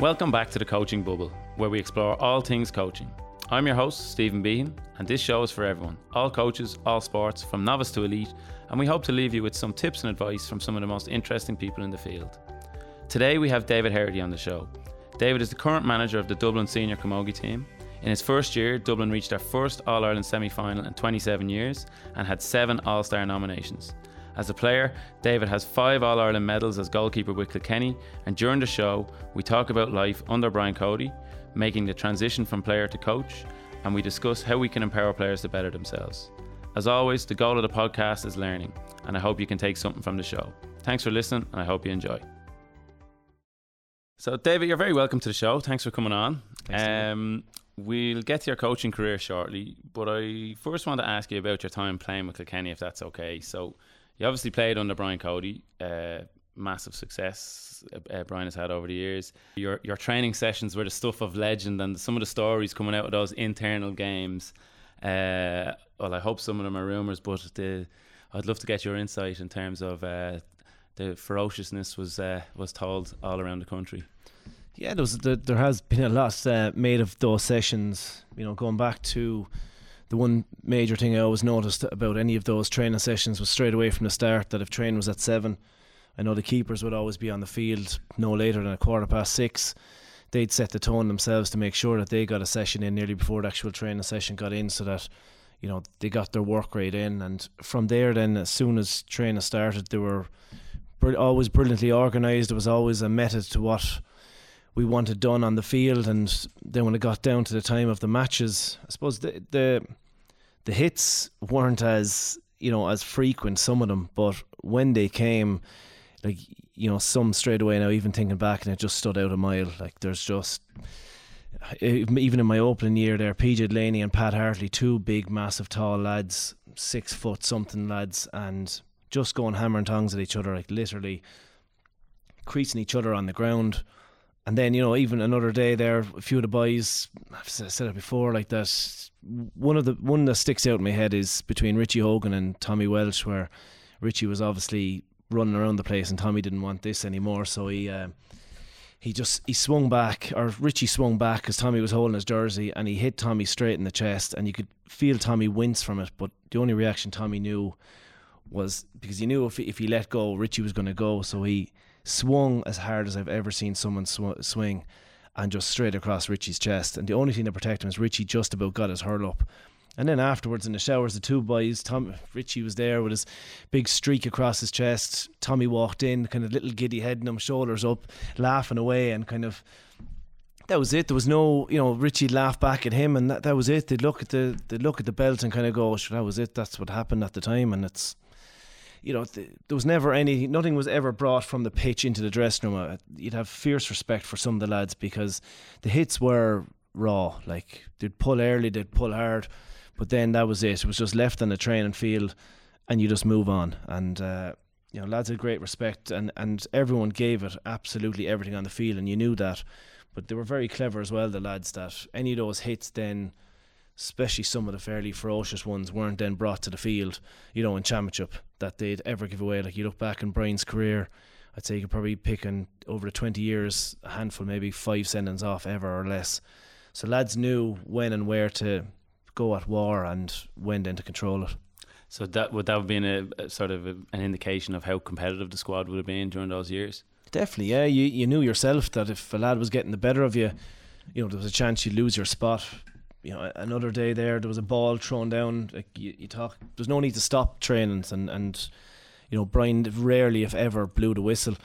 Welcome back to the Coaching Bubble, where we explore all things coaching. I'm your host, Stephen Behan, and this show is for everyone all coaches, all sports, from novice to elite, and we hope to leave you with some tips and advice from some of the most interesting people in the field. Today we have David Herity on the show. David is the current manager of the Dublin senior camogie team. In his first year, Dublin reached their first All Ireland semi final in 27 years and had seven All Star nominations. As a player, David has five All Ireland medals as goalkeeper with Kilkenny, and during the show, we talk about life under Brian Cody, making the transition from player to coach, and we discuss how we can empower players to better themselves. As always, the goal of the podcast is learning, and I hope you can take something from the show. Thanks for listening, and I hope you enjoy. So, David, you're very welcome to the show. Thanks for coming on. Um, we'll get to your coaching career shortly, but I first want to ask you about your time playing with Kilkenny, if that's okay. So, you obviously played under Brian Cody. Uh, massive success uh, uh, Brian has had over the years. Your your training sessions were the stuff of legend, and some of the stories coming out of those internal games. Uh, well, I hope some of them are rumours, but the, I'd love to get your insight in terms of uh, the ferociousness was uh, was told all around the country. Yeah, there, was, there, there has been a lot uh, made of those sessions. You know, going back to the one major thing I always noticed about any of those training sessions was straight away from the start that if train was at seven, I know the keepers would always be on the field no later than a quarter past six. They'd set the tone themselves to make sure that they got a session in nearly before the actual training session got in, so that you know they got their work rate in. And from there, then as soon as training started, they were always brilliantly organised. There was always a method to what we wanted done on the field, and then when it got down to the time of the matches, I suppose the the the hits weren't as you know as frequent some of them, but when they came, like you know, some straight away now, even thinking back, and it just stood out a mile. Like there's just even in my opening year there, JJ Delaney and Pat Hartley, two big, massive, tall lads, six foot something lads, and just going hammer and tongs at each other, like literally creasing each other on the ground. And then you know, even another day there, a few of the boys, I've said it before, like that. One of the one that sticks out in my head is between Richie Hogan and Tommy Walsh, where Richie was obviously running around the place, and Tommy didn't want this anymore, so he. Uh, he just he swung back, or Richie swung back because Tommy was holding his jersey, and he hit Tommy straight in the chest, and you could feel Tommy wince from it. But the only reaction Tommy knew was because he knew if he, if he let go, Richie was going to go, so he swung as hard as I've ever seen someone sw- swing, and just straight across Richie's chest. And the only thing that protected him is Richie just about got his hurl up. And then afterwards in the showers, the two boys, Tom Richie was there with his big streak across his chest. Tommy walked in, kind of little giddy head and him, shoulders up, laughing away, and kind of that was it. There was no, you know, Richie laughed back at him, and that, that was it. They'd look at the they look at the belt and kind of go, oh, "That was it. That's what happened at the time." And it's, you know, th- there was never any, nothing was ever brought from the pitch into the dressing room. Uh, you'd have fierce respect for some of the lads because the hits were raw. Like they'd pull early, they'd pull hard but then that was it. It was just left on the training field, and you just move on. And uh, you know, lads had great respect, and and everyone gave it absolutely everything on the field, and you knew that. But they were very clever as well, the lads. That any of those hits then especially some of the fairly ferocious ones, weren't then brought to the field, you know, in championship that they'd ever give away. Like you look back in Brian's career, I'd say you could probably pick in over the 20 years a handful, maybe five sendings off ever or less. So lads knew when and where to go at war and when then to control it. So that would that have been a, a sort of a, an indication of how competitive the squad would have been during those years. Definitely, yeah. You you knew yourself that if a lad was getting the better of you, you know there was a chance you'd lose your spot. You know, another day there, there was a ball thrown down. Like you, you talk, there's no need to stop trainings, and and you know Brian rarely, if ever, blew the whistle.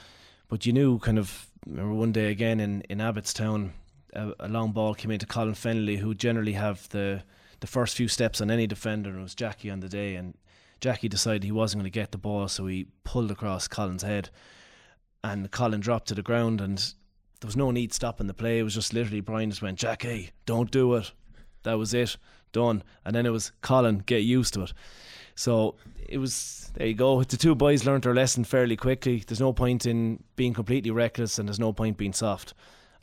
But you knew kind of. Remember one day again in in Abbotstown, a, a long ball came into Colin Fennelly, who generally have the the first few steps on any defender, and it was Jackie on the day, and Jackie decided he wasn't going to get the ball, so he pulled across Colin's head, and Colin dropped to the ground, and there was no need stopping the play. It was just literally Brian just went, Jackie, don't do it. That was it, done. And then it was Colin, get used to it. So it was there you go. The two boys learned their lesson fairly quickly. There's no point in being completely reckless, and there's no point being soft.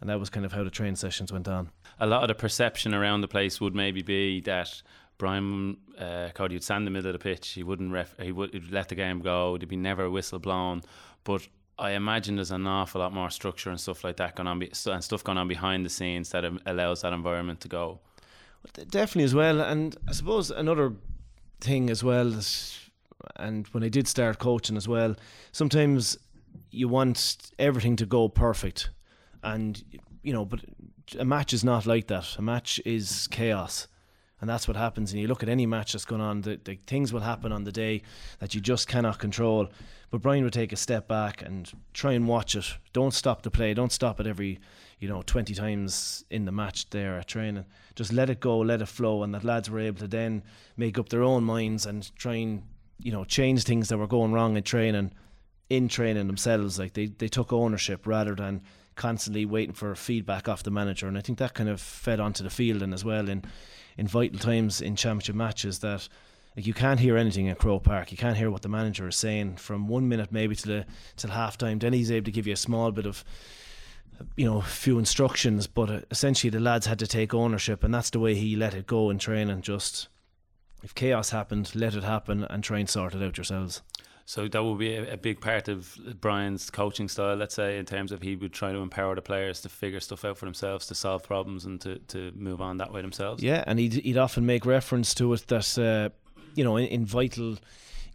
And that was kind of how the train sessions went on a lot of the perception around the place would maybe be that Brian uh, Cody would stand in the middle of the pitch. He wouldn't ref, he would let the game go. There'd be never a whistle blown. But I imagine there's an awful lot more structure and stuff like that going on, be- and stuff going on behind the scenes that allows that environment to go. Definitely as well, and I suppose another thing as well is, and when I did start coaching as well, sometimes you want everything to go perfect, and you know, but a match is not like that. A match is chaos and that's what happens. And you look at any match that's going on, the, the, things will happen on the day that you just cannot control. But Brian would take a step back and try and watch it. Don't stop the play. Don't stop it every, you know, 20 times in the match there at training. Just let it go, let it flow. And that lads were able to then make up their own minds and try and, you know, change things that were going wrong in training, in training themselves. Like they, they took ownership rather than constantly waiting for feedback off the manager. And I think that kind of fed onto the field and as well in in vital times in championship matches that like you can't hear anything at Croke Park. You can't hear what the manager is saying from one minute maybe to the till half time. Then he's able to give you a small bit of you know, few instructions, but uh, essentially the lads had to take ownership, and that's the way he let it go in training. Just if chaos happened, let it happen, and try and sort it out yourselves. So that would be a, a, big part of Brian's coaching style, let's say, in terms of he would try to empower the players to figure stuff out for themselves, to solve problems, and to, to move on that way themselves. Yeah, and he'd, he'd often make reference to it that, uh, you know, in, in, vital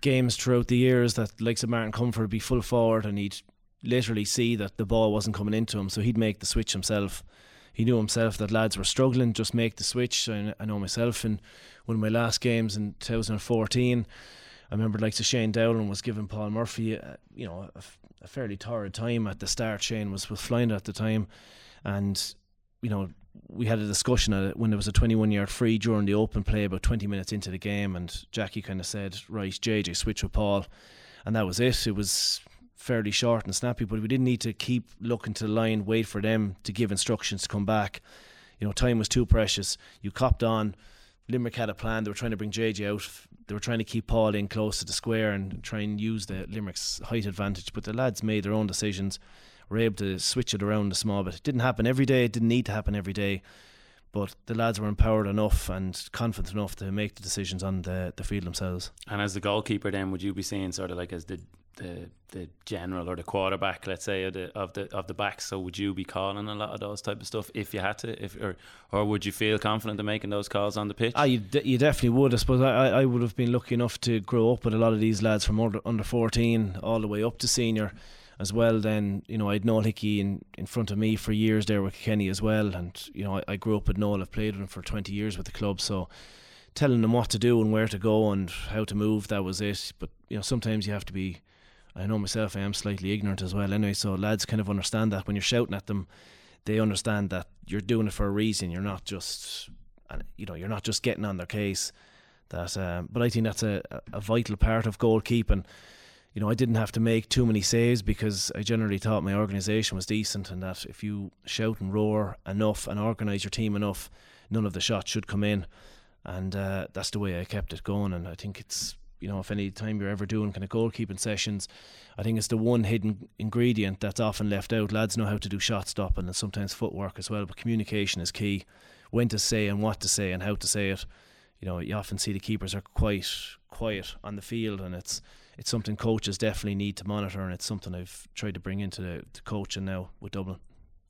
games throughout the years, that likes of Martin Comerford would be full forward and he'd literally see that the ball wasn't coming into him, so he'd make the switch himself. He knew himself that lads were struggling, just make the switch. I, I know myself in one of my last games in 2014 I remember like so Shane Dowling was giving Paul Murphy, uh, you know, a, a, fairly torrid time at the start. Shane was was flying at the time, and you know we had a discussion at it when there was a 21 yard free during the open play about 20 minutes into the game, and Jackie kind of said, "Right, JJ, switch with Paul," and that was it. It was fairly short and snappy, but we didn't need to keep looking to the line, wait for them to give instructions to come back. You know, time was too precious. You copped on. Limerick had a plan. They were trying to bring JJ out they were trying to keep Paul in close to the square and try and use the Limerick's height advantage. But the lads made their own decisions, were able to switch it around a small bit. It didn't happen every day. It didn't need to happen every day. But the lads were empowered enough and confident enough to make the decisions on the, the field themselves. And as the goalkeeper, then would you be saying sort of like as the the the general or the quarterback, let's say, of the of the of the backs. So would you be calling a lot of those type of stuff if you had to, if or or would you feel confident in making those calls on the pitch? Ah, you, you definitely would. I suppose I, I would have been lucky enough to grow up with a lot of these lads from under, under fourteen all the way up to senior. As well, then you know I had Noel Hickey in, in front of me for years there with Kenny as well, and you know I, I grew up with Noel. I've played with him for twenty years with the club, so telling them what to do and where to go and how to move that was it. But you know sometimes you have to be I know myself, I am slightly ignorant as well. Anyway, so lads kind of understand that when you're shouting at them, they understand that you're doing it for a reason. You're not just, you know, you're not just getting on their case. That, um, but I think that's a, a vital part of goalkeeping. You know, I didn't have to make too many saves because I generally thought my organisation was decent, and that if you shout and roar enough and organise your team enough, none of the shots should come in. And uh, that's the way I kept it going. And I think it's you know, if any time you're ever doing kind of goalkeeping sessions, I think it's the one hidden ingredient that's often left out. Lads know how to do shot stopping and sometimes footwork as well, but communication is key. When to say and what to say and how to say it. You know, you often see the keepers are quite quiet on the field, and it's it's something coaches definitely need to monitor, and it's something I've tried to bring into the, the coaching now with Dublin.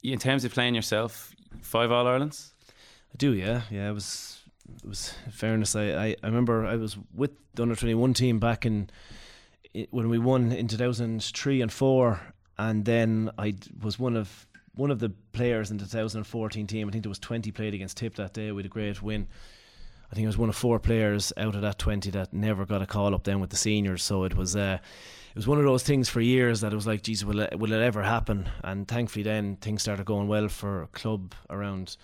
In terms of playing yourself, five All Irelands. I do, yeah, yeah. I was it was fairness. I, I, I remember I was with the under twenty one team back in when we won in two thousand three and four, and then I was one of one of the players in the 2014 team. I think there was 20 played against Tip that day with a great win. I think I was one of four players out of that 20 that never got a call up then with the seniors. So it was uh, it was one of those things for years that it was like, geez, will it, will it ever happen? And thankfully, then things started going well for club around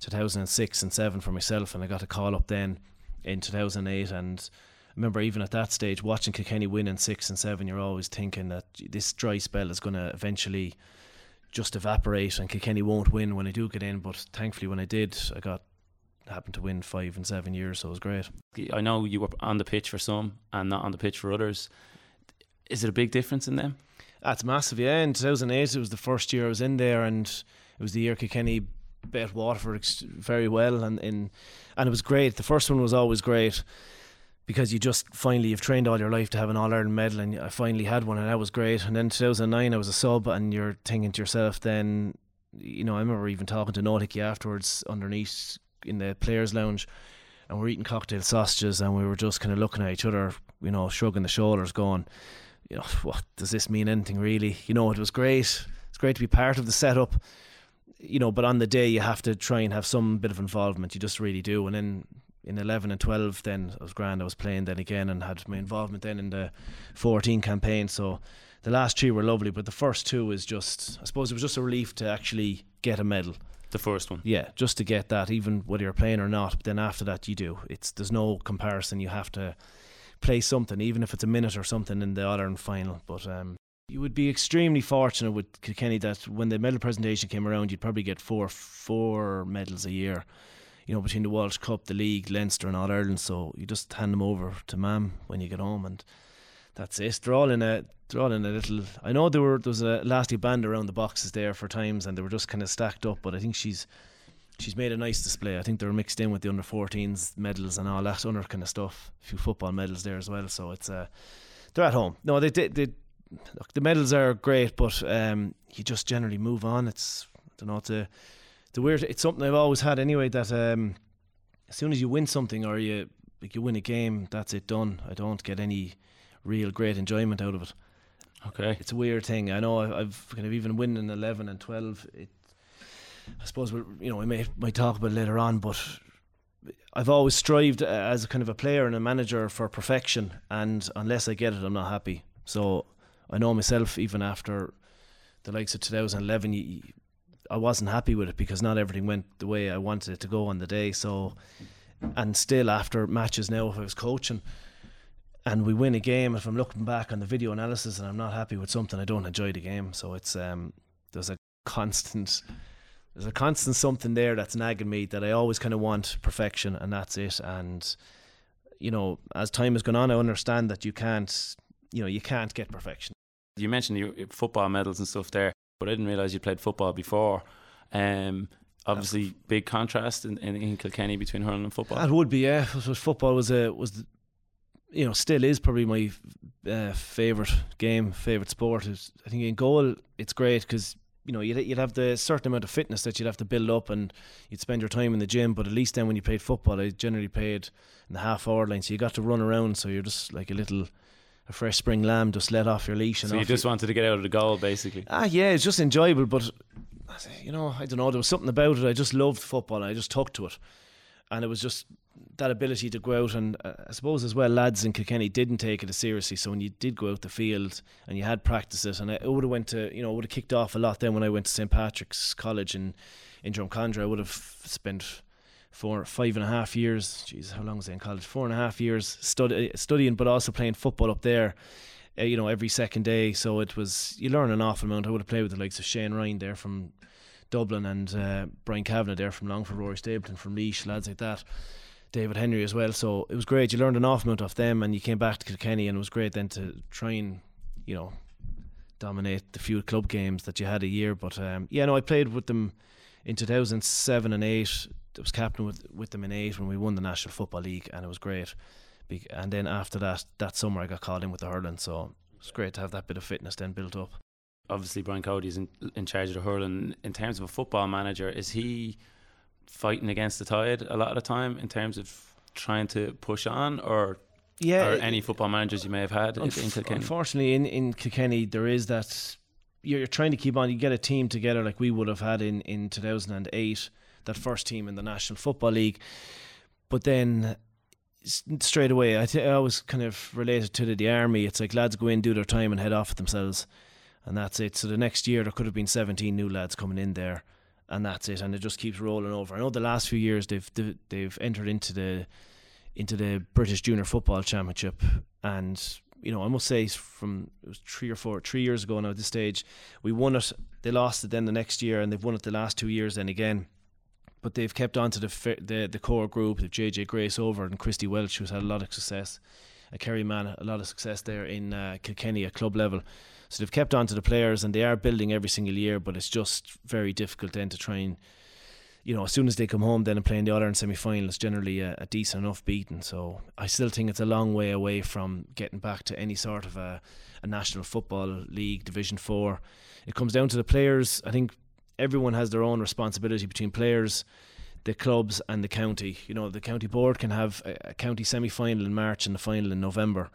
2006 and 7 for myself, and I got a call up then in 2008. And I remember even at that stage watching Kilkenny win in 6 and 7, you're always thinking that this dry spell is going to eventually just evaporate and Kilkenny won't win when I do get in. But thankfully, when I did, I got happened to win five and seven years, so it was great. I know you were on the pitch for some and not on the pitch for others. Is it a big difference in them? That's massive, yeah. In 2008, it was the first year I was in there, and it was the year Kilkenny bet Waterford very well, and in and it was great. The first one was always great because you just finally you've trained all your life to have an All Ireland medal, and I finally had one, and that was great. And then 2009, I was a sub, and you're thinking to yourself, then, you know, I remember even talking to Nautiki afterwards underneath in the players' lounge, and we're eating cocktail sausages, and we were just kind of looking at each other, you know, shrugging the shoulders, going, you know, what does this mean anything really? You know, it was great. It's great to be part of the setup you know, but on the day you have to try and have some bit of involvement. You just really do. And then in 11 and 12 then I was grand I was playing then again and had my involvement then in the 14 campaign. So the last three were lovely but the first two is just I suppose it was just a relief to actually get a medal. The first one? Yeah just to get that even whether you're playing or not but then after that you do. It's there's no comparison. You have to play something even if it's a minute or something in the All-Ireland final. But um, you would be extremely fortunate with Kilkenny that when the medal presentation came around you'd probably get four four medals a year you know, between the Walsh Cup, the league, Leinster, and All Ireland. So you just hand them over to Mam when you get home, and that's it. They're all in a they're all in a little. I know there were there was a elastic band around the boxes there for times, and they were just kind of stacked up. But I think she's she's made a nice display. I think they're mixed in with the under 14s medals and all that other kind of stuff. A few football medals there as well. So it's uh, they're at home. No, they did. They, look, the medals are great, but um, you just generally move on. It's I don't know. It's a the weird. It's something I've always had anyway. That um, as soon as you win something or you like you win a game, that's it done. I don't get any real great enjoyment out of it. Okay, it's a weird thing. I know I've kind of even winning eleven and twelve. It, I suppose we you know we may might talk about it later on, but I've always strived as a kind of a player and a manager for perfection, and unless I get it, I'm not happy. So I know myself, even after the likes of 2011, you, I wasn't happy with it because not everything went the way I wanted it to go on the day. So, and still after matches now, if I was coaching and we win a game, if I'm looking back on the video analysis and I'm not happy with something, I don't enjoy the game. So it's um, there's a constant there's a constant something there that's nagging me that I always kind of want perfection and that's it. And you know, as time has gone on, I understand that you can't, you know, you can't get perfection. You mentioned your football medals and stuff there but I didn't realise you played football before. Um, obviously, big contrast in, in, in, Kilkenny between hurling and football. That would be, yeah. Football was a was, the, you know, still is probably my uh, favorite game, favorite sport. I think in goal, it's great because you know, you'd, you'd have the certain amount of fitness that you'd have to build up and you'd spend your time in the gym. But at least then when you played football, I generally played in the half hour line. So you got to run around. So you're just like a little a fresh spring lamb just let off your leash. And so you just wanted to get out of the goal, basically. Ah, yeah, it's just enjoyable. But you know, I don't know. There was something about it. I just loved football. I just took to it, and it was just that ability to go out and uh, I suppose as well lads in Kilkenny didn't take it as seriously so when you did go out the field and you had practiced it and it would have went to you know would have kicked off a lot then when I went to St Patrick's College in in Drumcondra I would have spent for five and a half years. Jeez, how long was I in college? Four and a half years study, studying, but also playing football up there. Uh, you know, every second day. So it was you learn an awful amount. I would have played with the likes of Shane Ryan there from Dublin and uh, Brian Kavanagh there from Longford, Rory Stapleton from Laois, lads like that. David Henry as well. So it was great. You learned an awful amount off them, and you came back to Kilkenny, and it was great then to try and you know dominate the few club games that you had a year. But um, yeah, no, I played with them in 2007 and 8 I was captain with with them in eight when we won the National Football League, and it was great. And then after that, that summer I got called in with the hurling, so it's great to have that bit of fitness then built up. Obviously, Brian Cody is in, in charge of the hurling. In terms of a football manager, is he fighting against the tide a lot of the time in terms of trying to push on, or yeah, or any football managers you may have had unf- in Kilkenny? Unfortunately, in in Kilkenny, there is that you're, trying to keep on. You get a team together like we would have had in in 2008 that first team in the National Football League. But then straight away, I, th- I always kind of related to the, the army. It's like lads go in, do their time, and head off themselves, and that's it. So the next year there could have been 17 new lads coming in there, and that's it. And it just keeps rolling over. I know the last few years they've they've entered into the into the British Junior Football Championship, and you know I must say from it was three or four three years ago now at this stage we won it. They lost it then the next year, and they've won it the last two years. Then again but they've kept on to the the, the core group. They've JJ Grace over and Christy Welch, who's had a lot of success. Uh, Kerry Mann, a lot of success there in uh, Kilkenny at club level. So they've kept on to the players and they are building every single year, but it's just very difficult then to try and you know, as soon as they come home, then and playing the Ireland semi final is generally a, a, decent enough beating. So I still think it's a long way away from getting back to any sort of a, a national football league, Division Four. It comes down to the players. I think everyone has their own responsibility between players, the clubs, and the county. You know, the county board can have a, a county semi final in March and the final in November.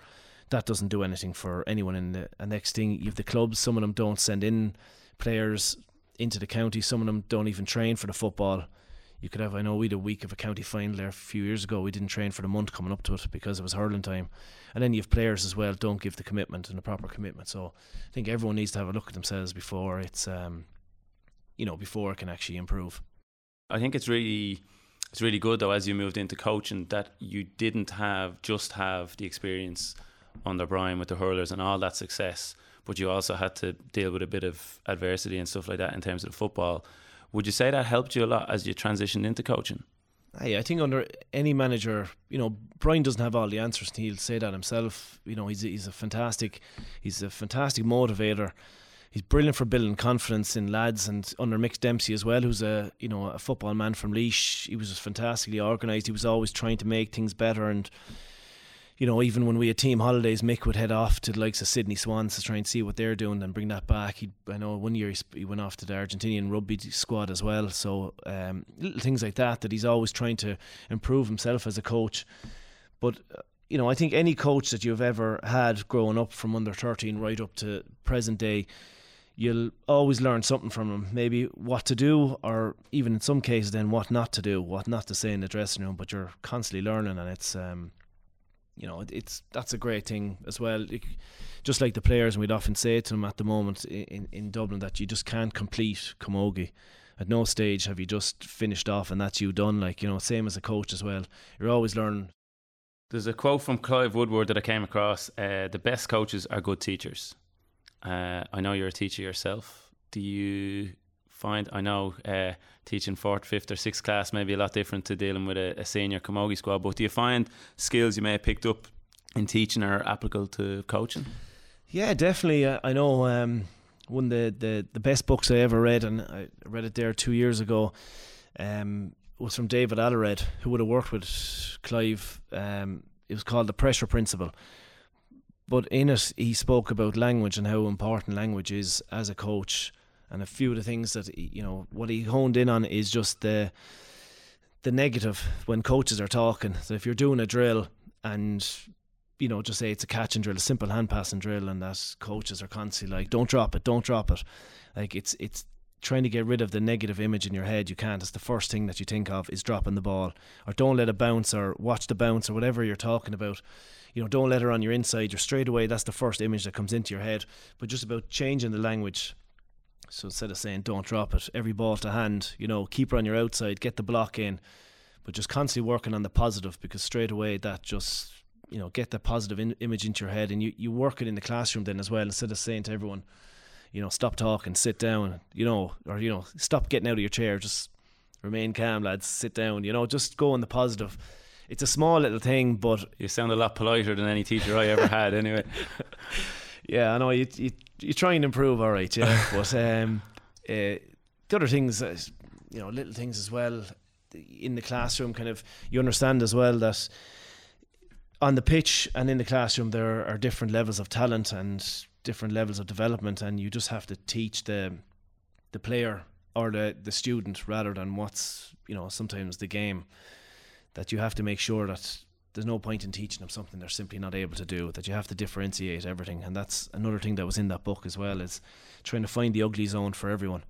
That doesn't do anything for anyone in the, the next thing. You have the clubs, some of them don't send in players into the county. Some of them don't even train for the football. You could have, I know we had a week of a county final there a few years ago. We didn't train for the month coming up to it because it was hurling time. And then you have players as well, don't give the commitment and the proper commitment. So I think everyone needs to have a look at themselves before it's, um, you know, before it can actually improve. I think it's really it's really good though as you moved into coaching that you didn't have just have the experience under Brian with the hurlers and all that success but you also had to deal with a bit of adversity and stuff like that in terms of the football. Would you say that helped you a lot as you transitioned into coaching? I think under any manager, you know, Brian doesn't have all the answers. He'll say that himself. You know, he's a, he's a fantastic, he's a fantastic motivator. He's brilliant for building confidence in lads, and under Mick Dempsey as well, who's a you know a football man from Laois. He was fantastically organised. He was always trying to make things better, and you know, even when we had team holidays, Mick would head off to the likes of Sydney Swans to try and see what they're doing and bring that back. He, I know one year he, went off to the Argentinian rugby squad as well. So um, little things like that that he's always trying to improve himself as a coach. But uh, you know, I think any coach that you've ever had growing up from under 13 right up to present day, you'll always learn something from them. Maybe what to do, or even in some cases, then what not to do, what not to say in the dressing room. But you're constantly learning, and it's um, you know, it's that's a great thing as well. It, just like the players, and we'd often say to them at the moment in, in Dublin that you just can't complete Camogie. At no stage have you just finished off and that's you done. Like you know, same as a coach as well. You're always learning. There's a quote from Clive Woodward that I came across: uh, "The best coaches are good teachers." Uh, I know you're a teacher yourself. Do you find I know uh, teaching fourth, fifth, or sixth class may be a lot different to dealing with a, a senior camogie squad. But do you find skills you may have picked up in teaching are applicable to coaching? Yeah, definitely. Uh, I know um, one of the, the, the best books I ever read, and I read it there two years ago, um, was from David Allardyce, who would have worked with Clive. Um, it was called The Pressure Principle. But in it, he spoke about language and how important language is as a coach and a few of the things that you know what he honed in on is just the the negative when coaches are talking. So if you're doing a drill and you know just say it's a catch and drill, a simple hand passing drill, and that coaches are constantly like, "Don't drop it, don't drop it," like it's it's trying to get rid of the negative image in your head. You can't. It's the first thing that you think of is dropping the ball, or don't let it bounce, or watch the bounce, or whatever you're talking about. You know, don't let her on your inside. You're straight away. That's the first image that comes into your head. But just about changing the language so instead of saying don't drop it, every ball to hand, you know, keep her on your outside, get the block in, but just constantly working on the positive because straight away that just you know get the positive in- image into your head and you, you work it in the classroom then as well instead of saying to everyone you know stop talking sit down you know or you know stop getting out of your chair just remain calm lads sit down you know just go on the positive it's a small little thing but you sound a lot politer than any teacher I ever had anyway yeah I know you, you you try and improve, all right, yeah. but um, uh, the other things, uh, you know, little things as well in the classroom, kind of, you understand as well that on the pitch and in the classroom there are different levels of talent and different levels of development, and you just have to teach the the player or the the student rather than what's you know sometimes the game that you have to make sure that there's no point in teaching them something they're simply not able to do. That you have to differentiate everything, and that's another thing that was in that book as well. Is trying to find the ugly zone for everyone.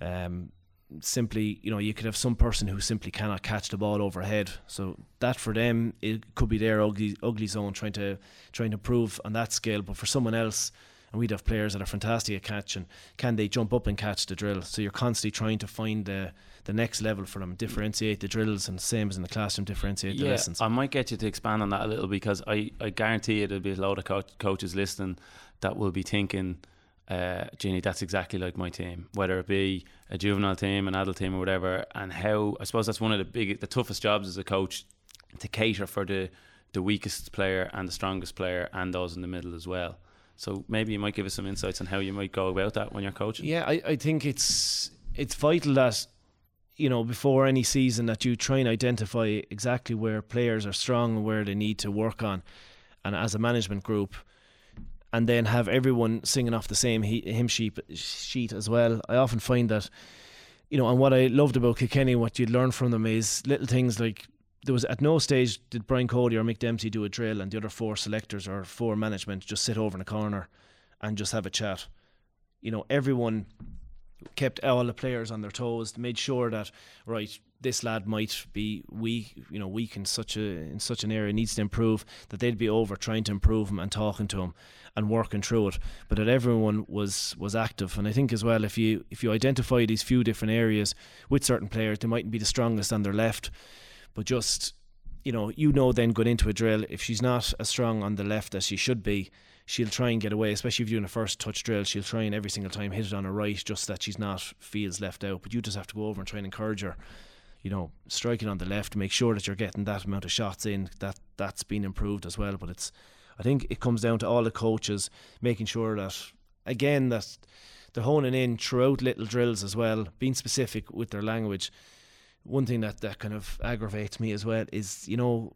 Um, simply, you know, you could have some person who simply cannot catch the ball overhead. So that for them, it could be their ugly ugly zone, trying to trying to improve on that scale. But for someone else, and we'd have players that are fantastic at catching. Can they jump up and catch the drill? So you're constantly trying to find the the next level for them, differentiate the drills, and same as in the classroom, differentiate the lessons. I might get you to expand on that a little because I, I guarantee you there'll be a lot of co- coaches listening that will be thinking, uh, Ginny, that's exactly like my team, whether it be a juvenile team, an adult team, or whatever. And how I suppose that's one of the big, the toughest jobs as a coach to cater for the the weakest player and the strongest player and those in the middle as well. So maybe you might give us some insights on how you might go about that when you're coaching. Yeah, I, I think it's it's vital that you know, before any season that you try and identify exactly where players are strong and where they need to work on, and as a management group, and then have everyone singing off the same hymn sheet sheet as well. I often find that, you know, and what I loved about Kilkenny, what you'd learn from them is little things like there was at no stage did Brian Cody or Mick Dempsey do a drill and the other four selectors or four management just sit over in a corner and just have a chat. You know, everyone kept all the players on their toes, made sure that right, this lad might be weak, you know, weak in such a in such an area, needs to improve. That they'd be over trying to improve him and talking to him and working through it. But that everyone was was active, and I think as well, if you if you identify these few different areas with certain players, they mightn't be the strongest on their left, but just you know, you know, then going into a drill, if she's not as strong on the left as she should be, she'll try and get away, especially if you're doing a first touch drill. She'll try and every single time hit it on her right, just that she's not feels left out. But you just have to go over and try and encourage her. You know, striking on the left, make sure that you're getting that amount of shots in. That that's been improved as well. But it's, I think it comes down to all the coaches making sure that again that they're honing in throughout little drills as well, being specific with their language. One thing that, that kind of aggravates me as well is, you know,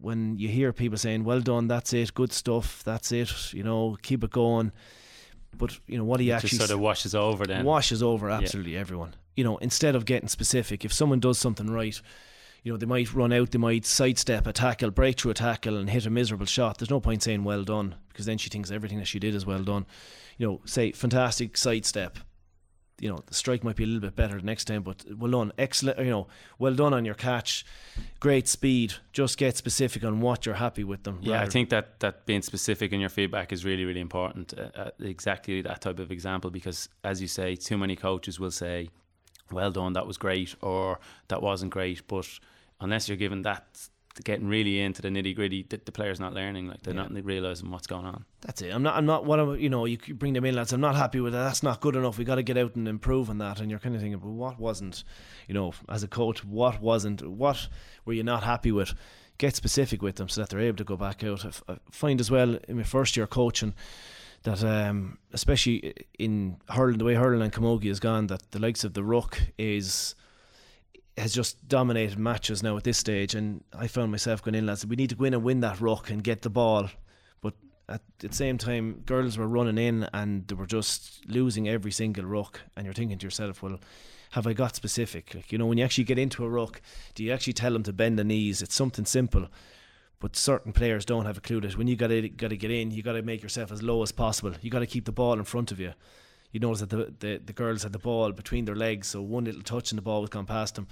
when you hear people saying, "Well done, that's it, good stuff, that's it," you know, keep it going. But you know what he actually just sort of washes over then washes over absolutely yeah. everyone. You know, instead of getting specific, if someone does something right, you know they might run out, they might sidestep a tackle, break through a tackle, and hit a miserable shot. There's no point saying "well done" because then she thinks everything that she did is well done. You know, say fantastic sidestep, you know the strike might be a little bit better next time, but well done, excellent. You know, well done on your catch, great speed. Just get specific on what you're happy with them. Yeah, I think that that being specific in your feedback is really really important. Uh, uh, exactly that type of example, because as you say, too many coaches will say, "Well done, that was great," or "That wasn't great," but unless you're given that getting really into the nitty gritty, the, the, players not learning, like they're yeah. not realizing what's going on. That's it. I'm not. I'm not. What I'm, you know, you bring them in, lads. I'm not happy with that. That's not good enough. We got to get out and improve on that. And you're kind of thinking, but what wasn't, you know, as a coach, what wasn't, what were you not happy with? Get specific with them so that they're able to go back out. I find as well in my first year coaching that um, especially in hurling, the way hurling and camogie has gone, that the likes of the ruck is has just dominated matches now at this stage. And I found myself going in, lads, we need to go in and win that ruck and get the ball. But at the same time, girls were running in and they were just losing every single ruck. And you're thinking to yourself, well, have I got specific? Like, you know, when you actually get into a ruck, do you actually tell them to bend the knees? It's something simple. But certain players don't have a clue that when you got to got to get in, you got to make yourself as low as possible. You got to keep the ball in front of you you notice that the, the, the girls had the ball between their legs, so one little touch and the ball was gone past them.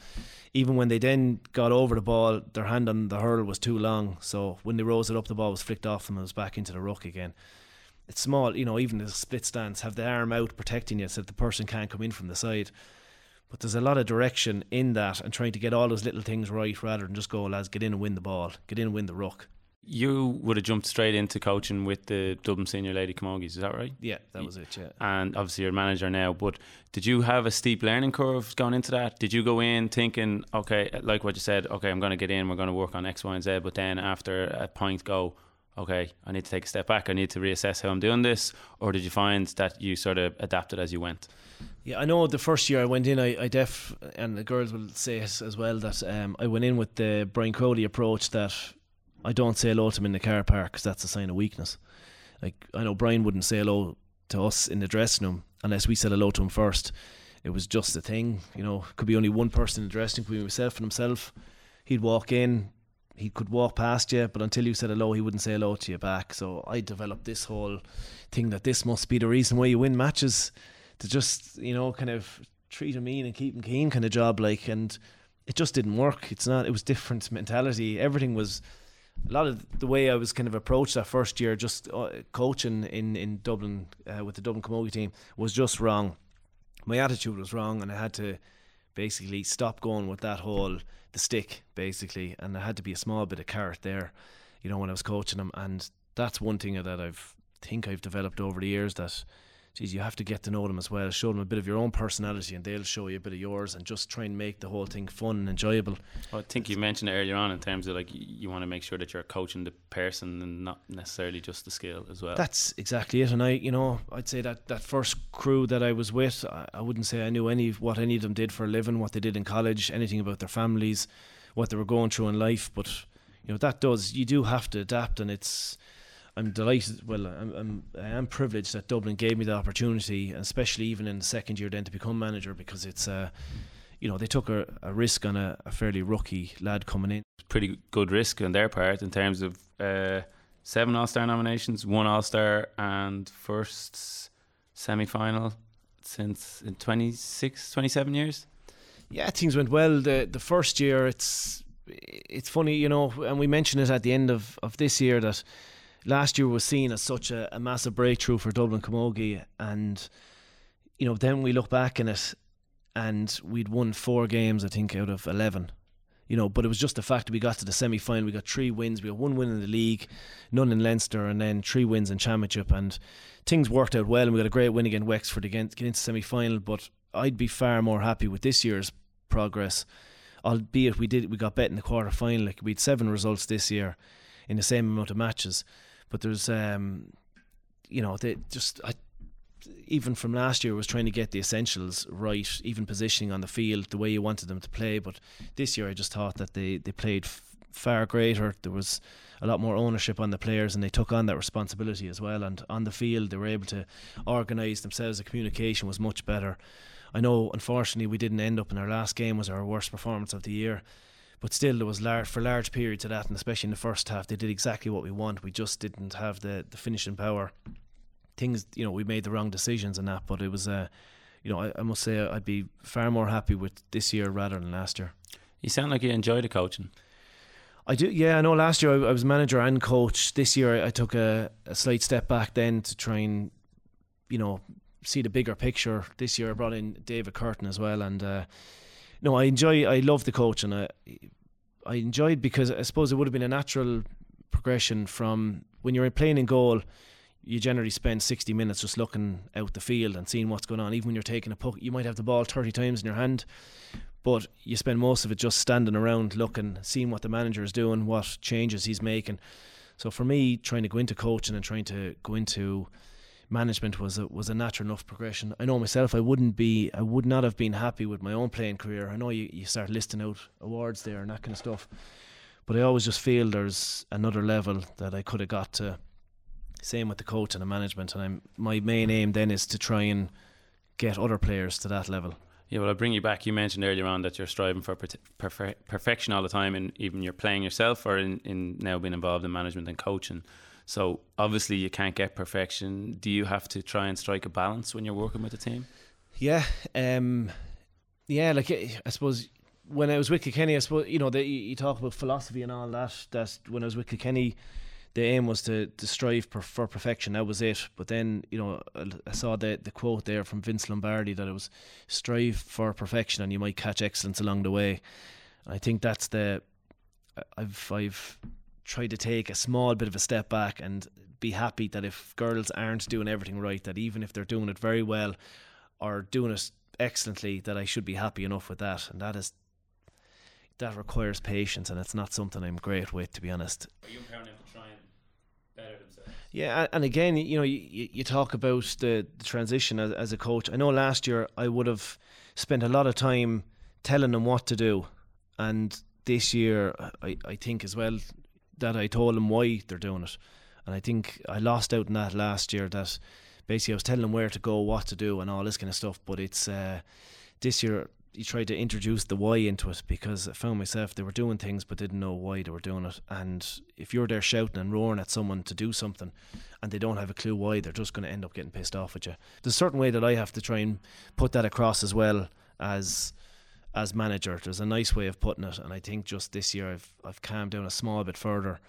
Even when they then got over the ball, their hand on the hurl was too long, so when they rose it up, the ball was flicked off and was back into the ruck again. It's small, you know, even the split stance, have the arm out protecting you so that the person can't come in from the side. But there's a lot of direction in that and trying to get all those little things right rather than just go, lads, get in and win the ball, get in and win the ruck. You would have jumped straight into coaching with the Dublin Senior Lady Camogies, is that right? Yeah, that was it, yeah. And obviously you're a manager now, but did you have a steep learning curve going into that? Did you go in thinking, okay, like what you said, okay, I'm going to get in, we're going to work on X, Y, and Z, but then after a point go, okay, I need to take a step back, I need to reassess how I'm doing this? Or did you find that you sort of adapted as you went? Yeah, I know the first year I went in, I, I def, and the girls will say it as well, that um, I went in with the Brian Cody approach that I don't say hello to him in the car park because that's a sign of weakness. Like I know Brian wouldn't say hello to us in the dressing room unless we said hello to him first. It was just a thing, you know. Could be only one person in the dressing room, himself and himself. He'd walk in, he could walk past you, but until you said hello, he wouldn't say hello to you back. So I developed this whole thing that this must be the reason why you win matches, to just you know kind of treat him mean and keep him keen kind of job, like, and it just didn't work. It's not. It was different mentality. Everything was a lot of the way I was kind of approached that first year, just uh, coaching in in Dublin uh, with the Dublin Camogie team, was just wrong. My attitude was wrong, and I had to basically stop going with that whole the stick basically, and there had to be a small bit of carrot there, you know, when I was coaching them, and that's one thing that I've think I've developed over the years that geez, you have to get to know them as well. Show them a bit of your own personality, and they'll show you a bit of yours, and just try and make the whole thing fun and enjoyable. Well, I think you mentioned it earlier on in terms of like you want to make sure that you're coaching the person and not necessarily just the skill as well. That's exactly it. And I, you know, I'd say that that first crew that I was with, I, I wouldn't say I knew any what any of them did for a living, what they did in college, anything about their families, what they were going through in life. But you know, that does you do have to adapt, and it's I'm delighted. Well, I'm, I'm I am privileged that Dublin gave me the opportunity, and especially even in the second year then to become manager because it's uh, you know they took a, a risk on a, a, fairly rookie lad coming in. Pretty good risk on their part in terms of uh, seven All Star nominations, one All Star, and first semi final since in 26, 27 years. Yeah, things went well. The the first year, it's it's funny, you know, and we mentioned it at the end of, of this year that last year was seen as such a, a massive breakthrough for Dublin Camogie, and you know then we look back in it, and we'd won four games, I think, out of eleven. You know, but it was just the fact that we got to the semi final. We got three wins. We got one win in the league, none in Leinster, and then three wins in championship. And things worked out well. And we got a great win against Wexford again to get into semi final. But I'd be far more happy with this year's progress albeit we did we got bet in the quarter final. Like we had seven results this year in the same amount of matches. But there's, um, you know, they just I, even from last year was trying to get the essentials right, even positioning on the field the way you wanted them to play. But this year, I just thought that they they played f- far greater. There was a lot more ownership on the players, and they took on that responsibility as well. And on the field, they were able to organise themselves. The communication was much better. I know, unfortunately, we didn't end up in our last game was our worst performance of the year but still there was large for large periods of that and especially in the first half they did exactly what we want we just didn't have the the finishing power things you know we made the wrong decisions and that but it was uh you know I, I must say I'd be far more happy with this year rather than last year you sound like you enjoy the coaching I do, yeah. I know. Last year I, I was manager and coach. This year I, I took a, a slight step back then to try and, you know, see the bigger picture. This year I brought in David Curtin as well, and uh, no, I enjoy. I love the coach, and I I enjoyed because I suppose it would have been a natural progression from when you're playing in goal. You generally spend 60 minutes just looking out the field and seeing what's going on. Even when you're taking a puck, you might have the ball 30 times in your hand, but you spend most of it just standing around looking, seeing what the manager is doing, what changes he's making. So for me, trying to go into coaching and trying to go into management was a, was a natural enough progression. I know myself, I wouldn't be, I would not have been happy with my own playing career. I know you, you start listing out awards there and that kind of stuff, but I always just feel there's another level that I could have got to. Same with the coach and the management, and I'm, my main aim then is to try and get other players to that level. Yeah, well, I'll bring you back. You mentioned earlier on that you're striving for perfe- perfection all the time, and even you're playing yourself, or in, in now being involved in management and coaching. So obviously you can't get perfection. Do you have to try and strike a balance when you're working with a team? Yeah, um, yeah. Like I suppose when I was with Kilkenny, I suppose you know the, you talk about philosophy and all that. That when I was with Kilkenny, the aim was to, to strive per, for perfection. That was it. But then you know I saw the the quote there from Vince Lombardi that it was strive for perfection and you might catch excellence along the way. I think that's the I've I've try to take a small bit of a step back and be happy that if girls aren't doing everything right, that even if they're doing it very well or doing it excellently, that I should be happy enough with that. And that is that requires patience, and it's not something I'm great with, to be honest. Are you empowering them to try and better themselves? Yeah, and again, you know, you, you talk about the, the transition as, as a coach. I know last year I would have spent a lot of time telling them what to do, and this year I, I think as well that I told them why they're doing it. And I think I lost out in that last year that basically I was telling them where to go, what to do, and all this kind of stuff. But it's uh, this year you tried to introduce the why into it because I found myself they were doing things but didn't know why they were doing it. And if you're there shouting and roaring at someone to do something and they don't have a clue why, they're just going to end up getting pissed off at you. There's a certain way that I have to try and put that across as well as as manager. There's a nice way of putting it, and I think just this year I've I've calmed down a small bit further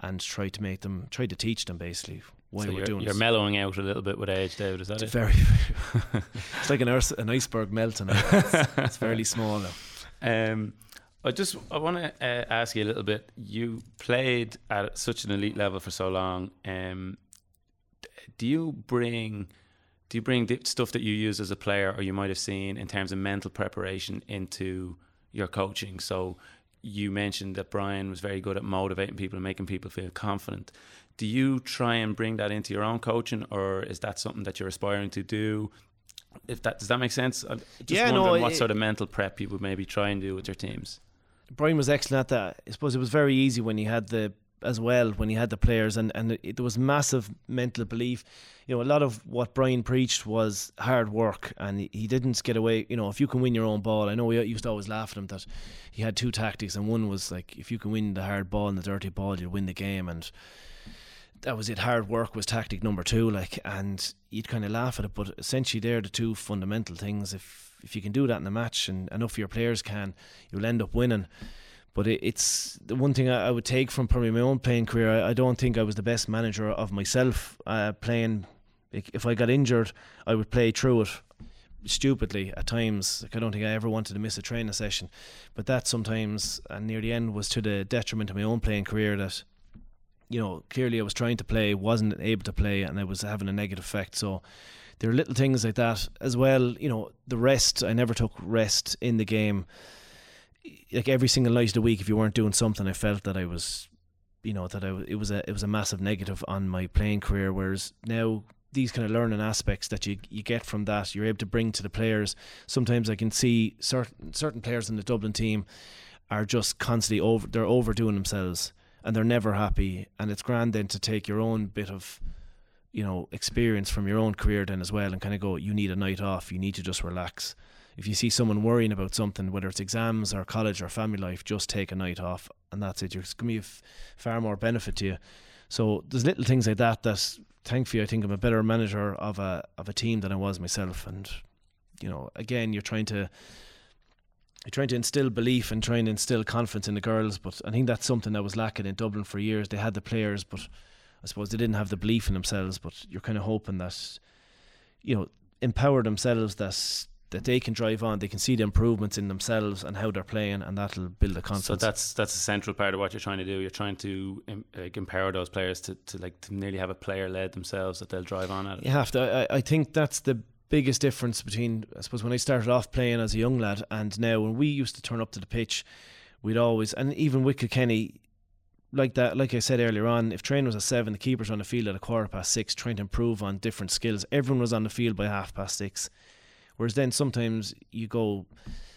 and tried to make them, tried to teach them basically why so we're doing. You're this. mellowing out a little bit with age, David. Is that it's it? Very, it's like an, an iceberg melting. It's, it's fairly small now. Um, I just I want to uh, ask you a little bit. You played at such an elite level for so long. Um, do you bring do you bring the stuff that you use as a player or you might have seen in terms of mental preparation into your coaching? So you mentioned that Brian was very good at motivating people and making people feel confident. Do you try and bring that into your own coaching, or is that something that you're aspiring to do? If that does that make sense? I'm just Yeah, no, wondering what it- sort of mental prep you would maybe try and do with your teams. Brian was excellent at that. I suppose it was very easy when he had the as well when he had the players and and it, there was massive mental belief. You know, a lot of what Brian preached was hard work, and he, he didn't get away. You know, if you can win your own ball, I know we used to always laugh at him that he had two tactics, and one was like if you can win the hard ball and the dirty ball, you'll win the game, and that was it. Hard work was tactic number two, like, and you'd kind of laugh at it, but essentially they're the two fundamental things. If if you can do that in the match, and enough of your players can, you'll end up winning. But it, it's the one thing I, I would take from probably my own playing career. I, I don't think I was the best manager of myself uh, playing. If I got injured, I would play through it stupidly at times. Like I don't think I ever wanted to miss a training session, but that sometimes and near the end was to the detriment of my own playing career. That you know clearly I was trying to play, wasn't able to play, and I was having a negative effect. So there are little things like that as well. You know the rest. I never took rest in the game. Like every single night of the week, if you weren't doing something, I felt that I was, you know, that I it was a it was a massive negative on my playing career. Whereas now these kind of learning aspects that you you get from that you're able to bring to the players. Sometimes I can see certain certain players in the Dublin team are just constantly over they're overdoing themselves and they're never happy and it's grand then to take your own bit of you know experience from your own career then as well and kind of go you need a night off you need to just relax if you see someone worrying about something whether it's exams or college or family life just take a night off and that's it. It's going to be far more benefit to you. So there's little things like that that thankfully I think I'm a better manager of a of a team than I was myself. And you know again you're trying to you're trying to instill belief and trying to instill confidence in the girls but I think that's something that was lacking in Dublin for years. They had the players but I suppose they didn't have the belief in themselves but you're kind of hoping that you know empower themselves that that they can drive on they can see the improvements in themselves and how they're playing and that'll build a confidence So that's that's a central part of what you're trying to do. You're trying to em- like, empower those players to, to like to nearly have a player led themselves that they'll drive on at it. You have to. I, I think that's the biggest difference between, I suppose, when I started off playing as a young lad and now. When we used to turn up to the pitch, we'd always, and even with Kilkenny, like that, like I said earlier on, if train was at seven, the keeper's on the field at a quarter past six, trying to improve on different skills. Everyone was on the field by half past six. Whereas then sometimes you go,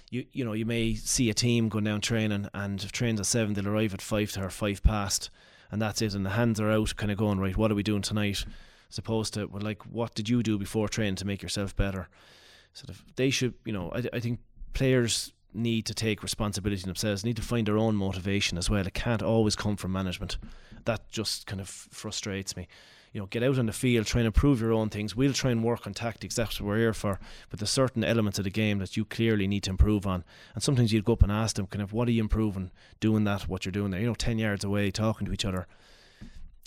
you you know, you may see a team going down training, and if train's at seven, they'll arrive at five to or five past, and that's it. And the hands are out, kind of going right. What are we doing tonight? As opposed to well, like, what did you do before training to make yourself better? Sort of, they should, you know, I I think players need to take responsibility themselves, need to find their own motivation as well. It can't always come from management. That just kind of frustrates me. You know, get out on the field, try and improve your own things. We'll try and work on tactics. That's what we're here for. But there's certain elements of the game that you clearly need to improve on. And sometimes you'd go up and ask them, kind of, what are you improving? Doing that, what you're doing there. You know, ten yards away, talking to each other.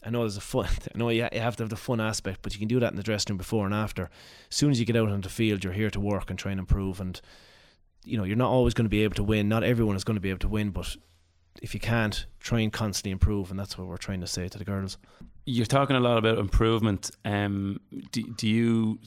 I know there's a fun. I know you you have to have the fun aspect, but you can do that in the dressing room before and after. As soon as you get out on the field, you're here to work and try and improve. And you know, you're not always going to be able to win. Not everyone is going to be able to win, but if you can't, try and constantly improve, and that's what we're trying to say to the girls. You're talking a lot about improvement. Um, do, do you,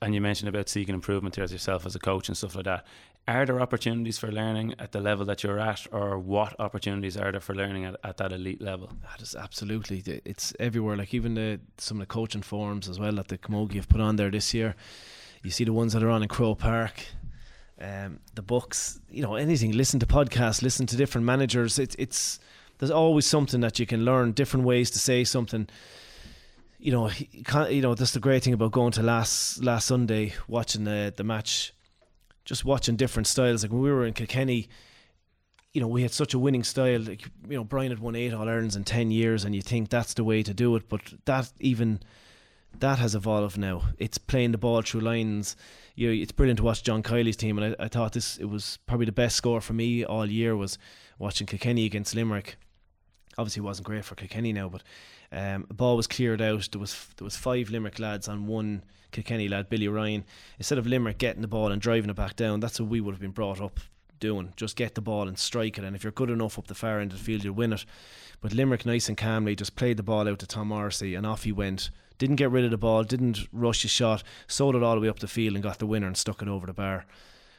and you mentioned about seeking improvement as yourself as a coach and stuff like that. Are there opportunities for learning at the level that you're at, or what opportunities are there for learning at, at that elite level? That is absolutely. It's everywhere. Like even the some of the coaching forums as well that the Camogie have put on there this year. You see the ones that are on in Croke Park. Um, the books, you know, anything. Listen to podcasts. Listen to different managers. It's it's there's always something that you can learn. Different ways to say something. You know, you, know that's the great thing about going to last last Sunday watching the the match. Just watching different styles. Like when we were in Kilkenny, you know, we had such a winning style. Like, you know, Brian had won eight All Irelands in 10 years, and you think that's the way to do it. But that even that has evolved now. It's playing the ball through lines. You know, it's brilliant to watch John Kiely's team, and I, I thought this it was probably the best score for me all year was watching Kilkenny against Limerick. Obviously, it wasn't great for Kilkenny now, but um, the ball was cleared out. There was there was five Limerick lads on one Kilkenny lad, Billy Ryan. Instead of Limerick getting the ball and driving it back down, that's what we would have been brought up doing. Just get the ball and strike it, and if you're good enough up the far end of the field, you'll win it. But Limerick, nice and calmly, just played the ball out to Tom Morrissey, and off he went didn't get rid of the ball, didn't rush a shot, sold it all the way up the field and got the winner and stuck it over the bar.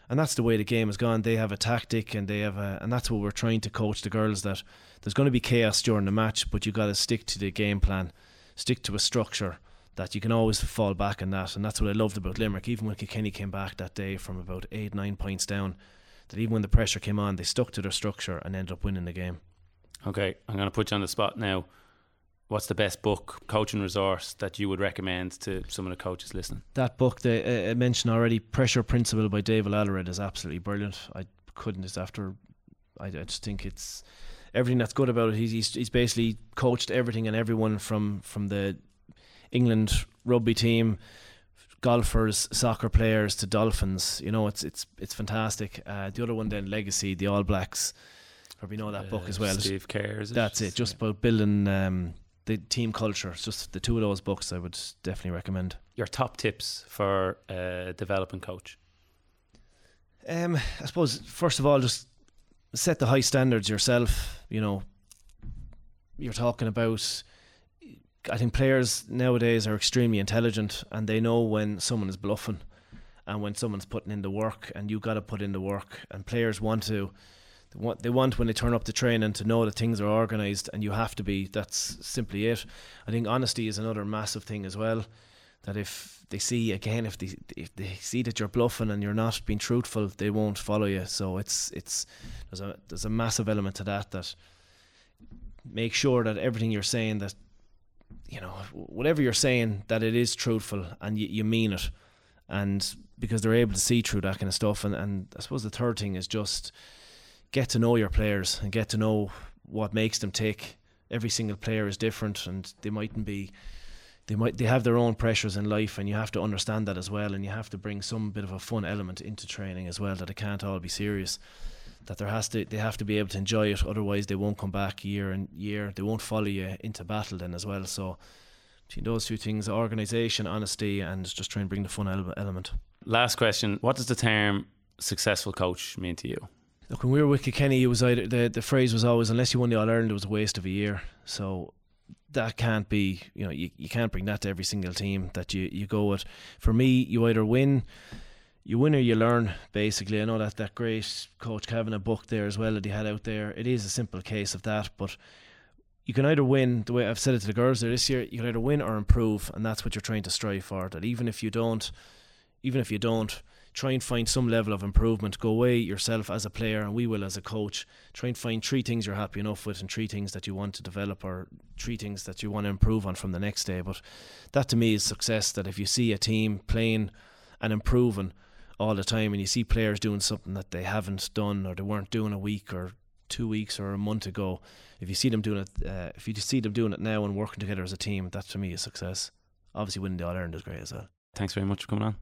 And that's the way the game has gone. They have a tactic and they have a, and that's what we're trying to coach the girls that there's going to be chaos during the match, but you got to stick to the game plan, stick to a structure that you can always fall back on that. And that's what I loved about Limerick. Even when Kilkenny came back that day from about eight, nine points down, that even when the pressure came on, they stuck to their structure and ended up winning the game. Okay, I'm going to put you on the spot now. What's the best book, coaching resource that you would recommend to some of the coaches listening? That book that uh, I mentioned already, Pressure Principle by David Alred, is absolutely brilliant. I couldn't just after. I, I just think it's everything that's good about it. He's, he's he's basically coached everything and everyone from from the England rugby team, golfers, soccer players to dolphins. You know, it's it's it's fantastic. Uh, the other one then, Legacy, the All Blacks. Probably know that uh, book as well. Steve Kerr. That's it. Just about building um, the team culture. It's just the two of those books I would definitely recommend. Your top tips for a developing coach. Um, I suppose first of all, just set the high standards yourself. You know, you're talking about I think players nowadays are extremely intelligent and they know when someone is bluffing and when someone's putting in the work and you got to put in the work and players want to they want, they want when they turn up to and to know that things are organised and you have to be that's simply it I think honesty is another massive thing as well that if they see again if they if they see that you're bluffing and you're not being truthful they won't follow you so it's it's there's a there's a massive element to that that make sure that everything you're saying that you know, whatever you're saying, that it is truthful and you, you mean it. And because they're able to see through that kind of stuff. And, and I suppose the third thing is just get to know your players and get to know what makes them tick. Every single player is different and they mightn't be they might they have their own pressures in life and you have to understand that as well and you have to bring some bit of a fun element into training as well that it can't all be serious. That there has to they have to be able to enjoy it otherwise they won't come back year and year. They won't follow you into battle then as well. So between those two things organization honesty and just try and bring the fun element. Last question. What does the term successful coach mean to you look when we were with Kilkenny it was either the, the phrase was always unless you won the All-Ireland it was a waste of a year so that can't be you know you, you can't bring that to every single team that you, you go with for me you either win you win or you learn, basically. I know that that great Coach Kavanagh book there as well that he had out there. It is a simple case of that, but you can either win, the way I've said it to the girls there this year, you can either win or improve, and that's what you're trying to strive for. That even if you don't, even if you don't, try and find some level of improvement. Go away yourself as a player, and we will as a coach. Try and find three things you're happy enough with, and three things that you want to develop, or three things that you want to improve on from the next day. But that to me is success. That if you see a team playing and improving, all the time and you see players doing something that they haven't done or they weren't doing a week or two weeks or a month ago if you see them doing it uh, if you see them doing it now and working together as a team that to me is success obviously winning the All-Ireland is great as well thanks very much for coming on